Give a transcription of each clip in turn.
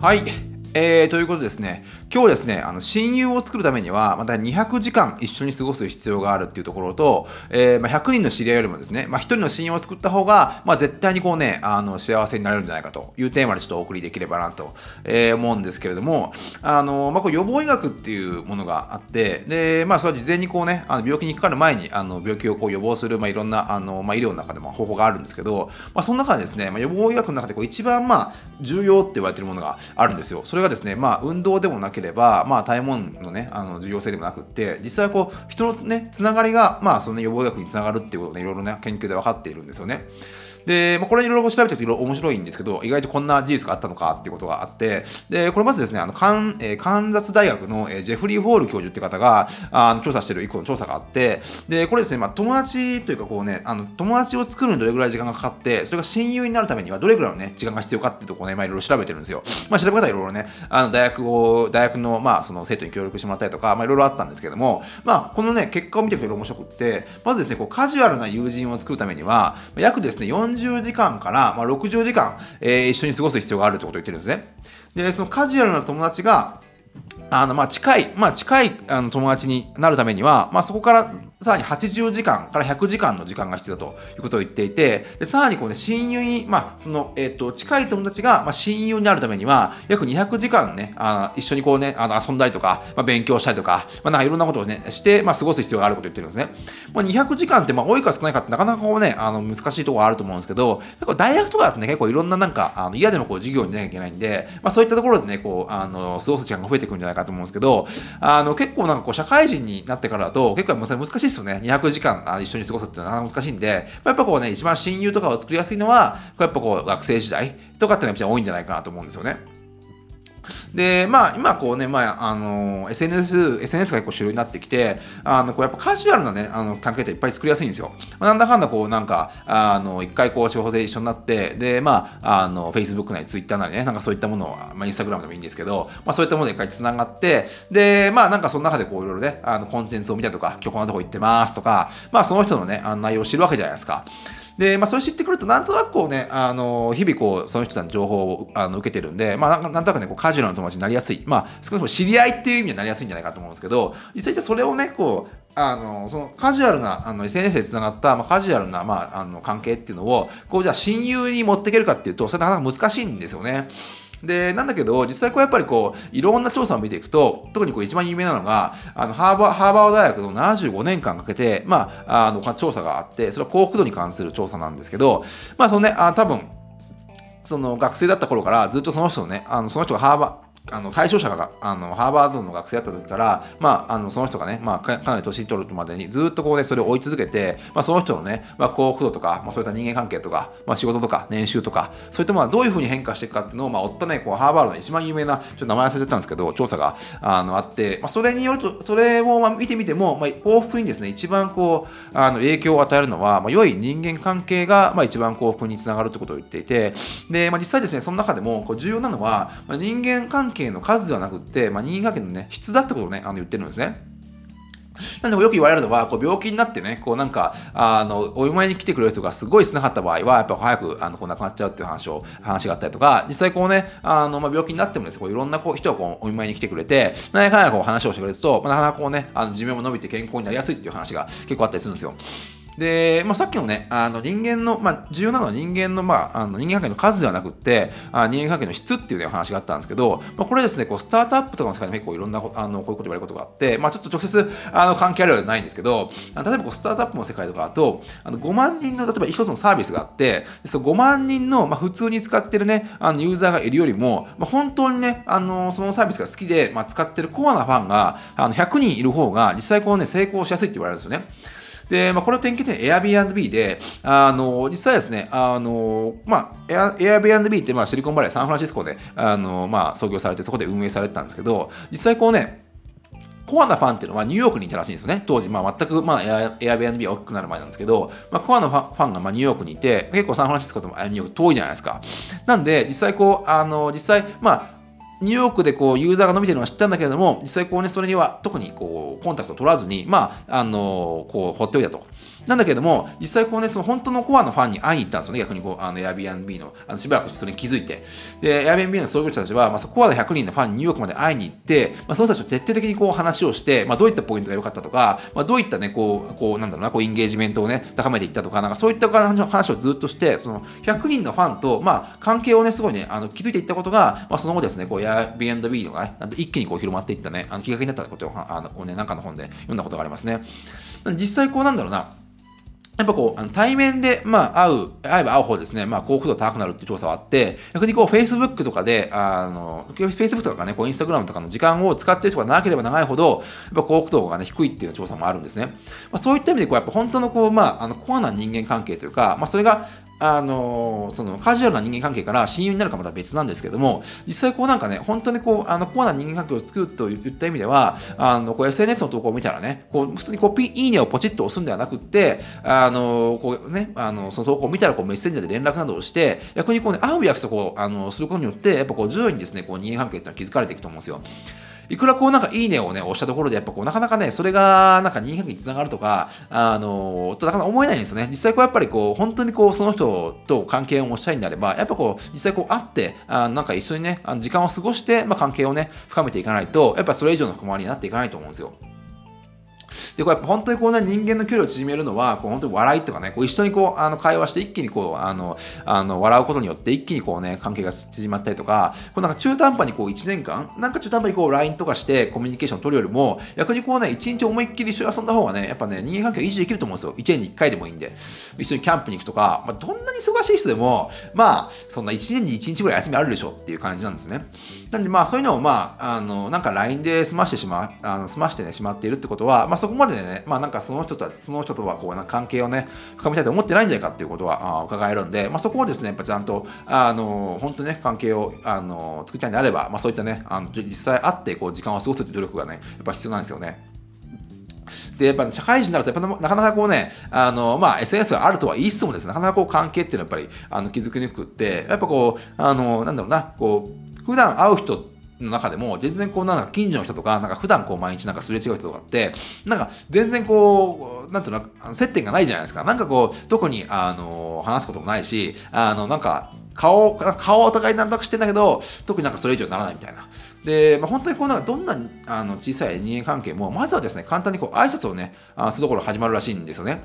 はい。えー、ということですね、今日ですね、あの親友を作るためには、また200時間一緒に過ごす必要があるっていうところと、えー、まあ、100人の知り合いよりもですね、まあ、1人の親友を作った方が、まあ、絶対にこうね、あの幸せになれるんじゃないかというテーマでちょっとお送りできればなと、えー、思うんですけれども、あのまあ、こう予防医学っていうものがあって、で、まあ、それは事前にこうね、あの病気にかかる前にあの病気をこう予防する、まあ、いろんなあの、まあ、医療の中でも方法があるんですけど、まあ、その中でですね、まあ、予防医学の中でこう一番まあ重要って言われてるものがあるんですよ。それれがですね、まあ、運動でもなければ、まあ、大門のね、あの重要性でもなくって、実際こう、人のね、つながりが、まあ、その、ね、予防医学につながるっていうことで、いろいろね、研究で分かっているんですよね。で、まあ、これいろいろ調べていくと面白いんですけど、意外とこんな事実があったのかっていうことがあって、で、これまずですね、あの、カン、えー、カンザス大学の、えー、ジェフリー・ホール教授って方が、あの、調査してる一個の調査があって、で、これですね、まあ、友達というかこうね、あの、友達を作るのにどれぐらい時間がかかって、それが親友になるためにはどれぐらいのね、時間が必要かっていうところをね、まあ、いろいろ調べてるんですよ。まあ、調べ方いろいろね、あの、大学を、大学の、まあ、その生徒に協力してもらったりとか、まあ、いろいろあったんですけども、まあ、このね、結果を見ていくと面白くって、まずですね、こう、カジュアルな友人を作るためには、約ですね、40時間から、まあ、60時間、えー、一緒に過ごす必要があるってことを言ってるんですね。で、そのカジュアルな友達が、あの、まあ、近い、まあ、近いあの友達になるためには、まあ、そこからさらに80時間から100時間の時間が必要だということを言っていて、でさらにこうね、親友に、まあ、その、えっ、ー、と、近い友達が、まあ、親友になるためには、約200時間ね、あ一緒にこうね、あの遊んだりとか、まあ、勉強したりとか、まあ、なんかいろんなことをね、して、まあ、過ごす必要があることを言ってるんですね。まあ、200時間って、まあ、多いか少ないかってなかなかこうね、あの、難しいところがあると思うんですけど、結構大学とかだとね、結構いろんななんか、あの嫌でもこう授業に出なきゃいけないんで、まあ、そういったところでね、こう、あの、過ごす時間が増えてくるんじゃないかと思うんですけど、あの、結構なんかこう、社会人になってからだと、結構難しいですよね。200時間あ一緒に過ごすっていうのは難しいんで、やっぱこうね、一番親友とかを作りやすいのは、やっぱこう学生時代とかっていうのが多いんじゃないかなと思うんですよね。で、まあ、今こうね、まあ、あの、SNS、SNS が結構主流になってきて、あの、こうやっぱカジュアルなね、あの、関係っていっぱい作りやすいんですよ。まあ、なんだかんだこう、なんか、あの、一回こう、仕事で一緒になって、で、まあ、あの、Facebook なり Twitter なりね、なんかそういったものを、まあ、Instagram でもいいんですけど、まあ、そういったもので一回繋がって、で、まあ、なんかその中でこう、いろいろね、あの、コンテンツを見たりとか、今日こんなとこ行ってますとか、まあ、その人のね、あの内容を知るわけじゃないですか。で、まあ、それ知ってくると、なんとなくこうね、あの、日々こう、その人たちの情報をあの受けてるんで、まあ、なんとなくね、こうカジュアルな友達になりやすい。まあ、少なくとも知り合いっていう意味になりやすいんじゃないかと思うんですけど、実際じゃそれをね、こう、あのそのカジュアルなあの SNS でつながった、まあ、カジュアルな、まあ、あの関係っていうのをこうじゃあ親友に持っていけるかっていうとそれなかなか難しいんですよね。で、なんだけど、実際こうやっぱりこう、いろんな調査を見ていくと、特にこう一番有名なのが、あの、ハーバー、ハーバー大学の75年間かけて、まあ、あの、調査があって、それは幸福度に関する調査なんですけど、まあ、そのね、あ多分、その学生だった頃からずっとその人のね、あのその人がハーバー、あの対象者があのハーバードの学生だった時から、まあ、あのその人がね、まあ、かなり年取るまでにずっとこう、ね、それを追い続けて、まあ、その人のね、まあ、幸福度とか、まあ、そういった人間関係とか、まあ、仕事とか年収とかそういったものはどういうふうに変化していくかっていうのを、まあ、追ったねこうハーバードの一番有名なちょっと名前忘れちゃったんですけど調査があのあって、まあ、それによるとそれをまあ見てみても、まあ、幸福にですね一番こうあの影響を与えるのは、まあ、良い人間関係が、まあ、一番幸福につながるということを言っていてで、まあ、実際ですねその中でもこう重要なのは、まあ、人間関係の数ではなくって、まあ、人間関係のね、質だってことをね、あの言ってるんですね。なんでよく言われるのは、こう病気になってね、こうなんか、あの、お見舞いに来てくれる人がすごい少なかった場合は、やっぱ早く、あの、こう亡くなっちゃうっていう話を、話があったりとか、実際こうね、あの、まあ、病気になってもですね、こういろんなこう人がこうお見舞いに来てくれて、何回かこう話をしてくれると、まあ、なかなかこうね、あの寿命も伸びて健康になりやすいっていう話が結構あったりするんですよ。で、まあ、さっきのね、あの人間の、まあ、重要なのは人間の、まあ、あの人間関係の数ではなくって、あ人間関係の質っていう、ね、話があったんですけど、まあ、これですね、こうスタートアップとかの世界で結構いろんなあのこういうこと言われることがあって、まあ、ちょっと直接あの関係あるようではないんですけど、例えばこうスタートアップの世界とかだと、あの5万人の例えば一つのサービスがあって、その5万人の、まあ、普通に使ってるね、あのユーザーがいるよりも、まあ、本当にね、あのそのサービスが好きで、まあ、使ってるコアなファンがあの100人いる方が、実際こうね、成功しやすいって言われるんですよね。で、まあ、これを典型的に Airbnb で、あの、実際ですね、あの、まあ、Airbnb って、まあ、シリコンバレー、サンフランシスコで、あの、まあ、創業されて、そこで運営されてたんですけど、実際こうね、コアなファンっていうのはニューヨークにいたらしいんですよね。当時、まあ、全く、まあ、Airbnb が大きくなる前なんですけど、まあ、コアなファンが、まあ、ニューヨークにいて、結構サンフランシスコともニューヨーク遠いじゃないですか。なんで、実際こう、あの、実際、まあ、ニューヨークでこうユーザーが伸びてるのは知ったんだけれども、実際こうね、それには特にこうコンタクト取らずに、まあ、あのこう放っておいたと。なんだけども、実際こうね、その本当のコアのファンに会いに行ったんですよね、逆にこう、あの、Airbnb の、あのしばらくしてそれに気づいて。で、Airbnb の創業者たちは、まあ、コアの100人のファンにニューヨークまで会いに行って、まあ、その人たちと徹底的にこう話をして、まあ、どういったポイントが良かったとか、まあ、どういったね、こう、こう、なんだろうな、こう、インゲージメントをね、高めていったとか、なんかそういった話をずっとして、その100人のファンと、まあ、関係をね、すごいね、あの気づいていったことが、まあ、その後ですね、こう、Airbnb のがね、一気にこう広まっていったね、あのきっかけになったことを、あのね、なんかの本で読んだことがありますね。実際こうなんだろうな、やっぱこう、あの対面で、まあ、会う、会えば会うほどですね、まあ、幸福度高くなるっていう調査はあって、逆にこう、Facebook とかで、あの、Facebook とかね、こう、Instagram とかの時間を使ってる人が長ければ長いほど、やっぱ幸福度がね、低いっていう調査もあるんですね。まあ、そういった意味で、こう、やっぱ本当のこう、まあ、あの、コアな人間関係というか、まあ、それが、あのそのカジュアルな人間関係から親友になるかまた別なんですけども実際こうなんかね本当にこうあのコアな人間関係を作るといった意味ではあのこう SNS の投稿を見たらねこう普通にこうピいいねをポチッと押すんではなくってあのこうねあのその投稿を見たらこうメッセンジャーで連絡などをして逆にこうね会う約束をあのすることによってやっぱこう徐々にですねこう人間関係っていうのは築かれていくと思うんですよ。いくらこうなんかいいねをね、押したところで、やっぱこうなかなかね、それがなんか人間関係につながるとか、あの、となかなか思えないんですよね。実際こうやっぱりこう、本当にこう、その人と関係を持ちたいんであれば、やっぱこう、実際こう会って、あなんか一緒にね、あの時間を過ごして、まあ、関係をね、深めていかないと、やっぱそれ以上の困りになっていかないと思うんですよ。で、これ本当にこうね、人間の距離を縮めるのは、こう本当に笑いとかね、こう一緒にこう、あの、会話して一気にこう、あの、あの、笑うことによって一気にこうね、関係が縮まったりとか、こうなんか中途半端にこう1年間、なんか中途半端にこう LINE とかしてコミュニケーション取るよりも、逆にこうね、1日思いっきり一緒に遊んだ方がね、やっぱね、人間関係を維持できると思うんですよ。1年に1回でもいいんで。一緒にキャンプに行くとか、まあ、どんなに忙しい人でも、まあ、そんな1年に1日ぐらい休みあるでしょっていう感じなんですね。なんでまあ、そういうのをまあ、あの、なんか LINE で済ましてしま、あの済ましてね、しまっているってことは、まあそこまでね、まあなんかその人とその人とはこうな関係をね深めたいと思ってないんじゃないかっていうことはあ伺えるんで、まあ、そこをですねやっぱちゃんとあの本当ね関係をあの作りたいんであれば、まあ、そういったねあの実際会ってこう時間を過ごすという努力がねやっぱ必要なんですよね。で、やっぱ社会人になると、やっぱなかなかこうね、あの、まあ、SNS があるとは言いつつもですね、なかなかこう関係っていうのはやっぱり、あの、気づきにくくって、やっぱこう、あの、なんだろうな、こう、普段会う人っての中でも、全然こう、なんか近所の人とか、なんか普段こう毎日なんかすれ違う人とかって、なんか全然こう、なんていうの、接点がないじゃないですか。なんかこう、特に、あの、話すこともないし、あの、なんか、顔、顔お互いなんとかしてんだけど、特になんかそれ以上ならないみたいな。で、まあ、本当にこうなんかどんなあの小さい人間関係も、まずはですね、簡単にこう挨拶をね、あするところ始まるらしいんですよね。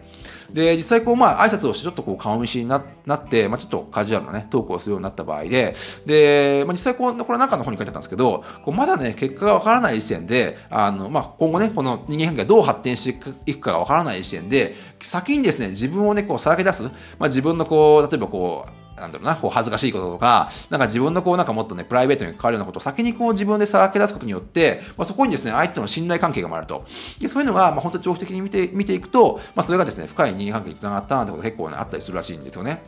で、実際こう、まあ、挨拶をしてちょっとこう顔見知りになって、まあ、ちょっとカジュアルなね、トークをするようになった場合で、で、まあ、実際こう、これなんかの方に書いてあったんですけど、こうまだね、結果がわからない時点で、あの、まあ、今後ね、この人間関係がどう発展していくかがわからない時点で、先にですね、自分をね、こうさらけ出す、まあ、自分のこう、例えばこう、なんだろうな、こう恥ずかしいこととか、なんか自分のこうなんかもっとね、プライベートに関わるようなことを先にこう自分でさらけ出すことによって、まあ、そこにですね、相手との信頼関係が生まれると。でそういうのが、まあ、本当長期的に見て見ていくと、まあ、それがですね、深い人間関係につながったなんてことが結構、ね、あったりするらしいんですよね。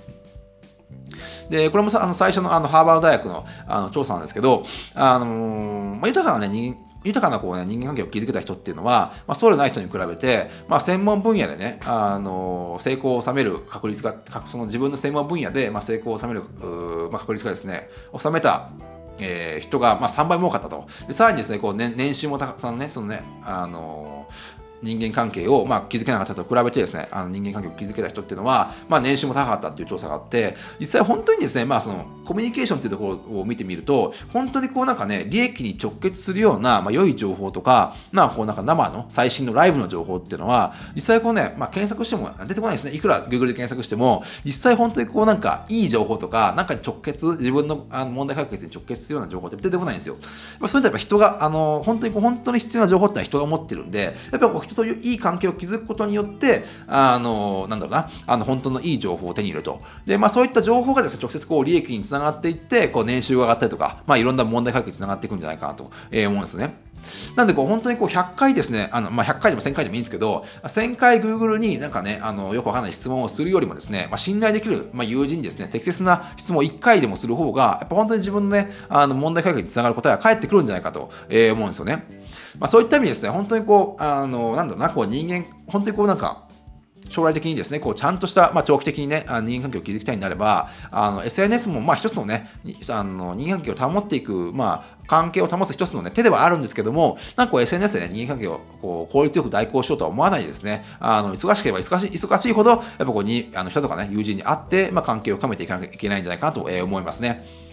で、これもさあの最初のあのハーバード大学のあの調査なんですけど、あのー、まあ、豊かな、ね、豊かなこう、ね、人間関係を築けた人っていうのは、まあ、そうでない人に比べて、まあ、専門分野でね、あの成功を収める確率が、その自分の専門分野で、まあ、成功を収める、まあ、確率がですね、収めたえー、人が、まあ、3倍も多かったと。でさらにですね、こう年年収もたそのね、そのね、あのー人間関係を、まあ、築けなかったと比べてですね、あの人間関係を築けた人っていうのは、まあ、年収も高かったっていう調査があって、実際本当にですね、まあ、そのコミュニケーションっていうところを見てみると、本当にこうなんかね、利益に直結するような、まあ、良い情報とか、まあ、こうなんか生の最新のライブの情報っていうのは、実際こうね、まあ、検索しても出てこないですね。いくら Google で検索しても、実際本当にこうなんかいい情報とか、なんか直結、自分のあの問題解決に直結するような情報って出てこないんですよ。まあ、そういうとやっぱ人が、あの、本当にこう本当に必要な情報ってのは人が持ってるんで、やっぱこう人といういい関係を築くことによって、あの、なんだろうな、あの、本当のいい情報を手に入れると。で、まあそういった情報がですね、直接こう利益につながっていって、こう年収が上がったりとか、まあいろんな問題解決につながっていくんじゃないかなと、え思うんですね。なんでこう本当にこう100回ですね、あのまあ、100回でも1000回でもいいんですけど、1000回 Google になんかね、あのよくわかんない質問をするよりもですね、まあ、信頼できる、まあ、友人にですね、適切な質問を1回でもする方が、やっぱ本当に自分のね、あの問題解決につながる答えは返ってくるんじゃないかと、えー、思うんですよね。まあ、そういった意味ですね、本当にこう、あの、なんだろうな、こう人間、本当にこうなんか、将来的にですね、こうちゃんとした、まあ、長期的にね、人間関係を築きたいんであれば、あの SNS もまあ一つのね、あの人間関係を保っていく、まあ、関係を保つ一つの、ね、手ではあるんですけども、なんかこう SNS で、ね、人間関係をこう効率よく代行しようとは思わないですね。あの忙しければ忙しい忙しいほど、やっぱこうにあの人とかね、友人に会って、まあ、関係を深めていかなきゃいけないんじゃないかなと思いますね。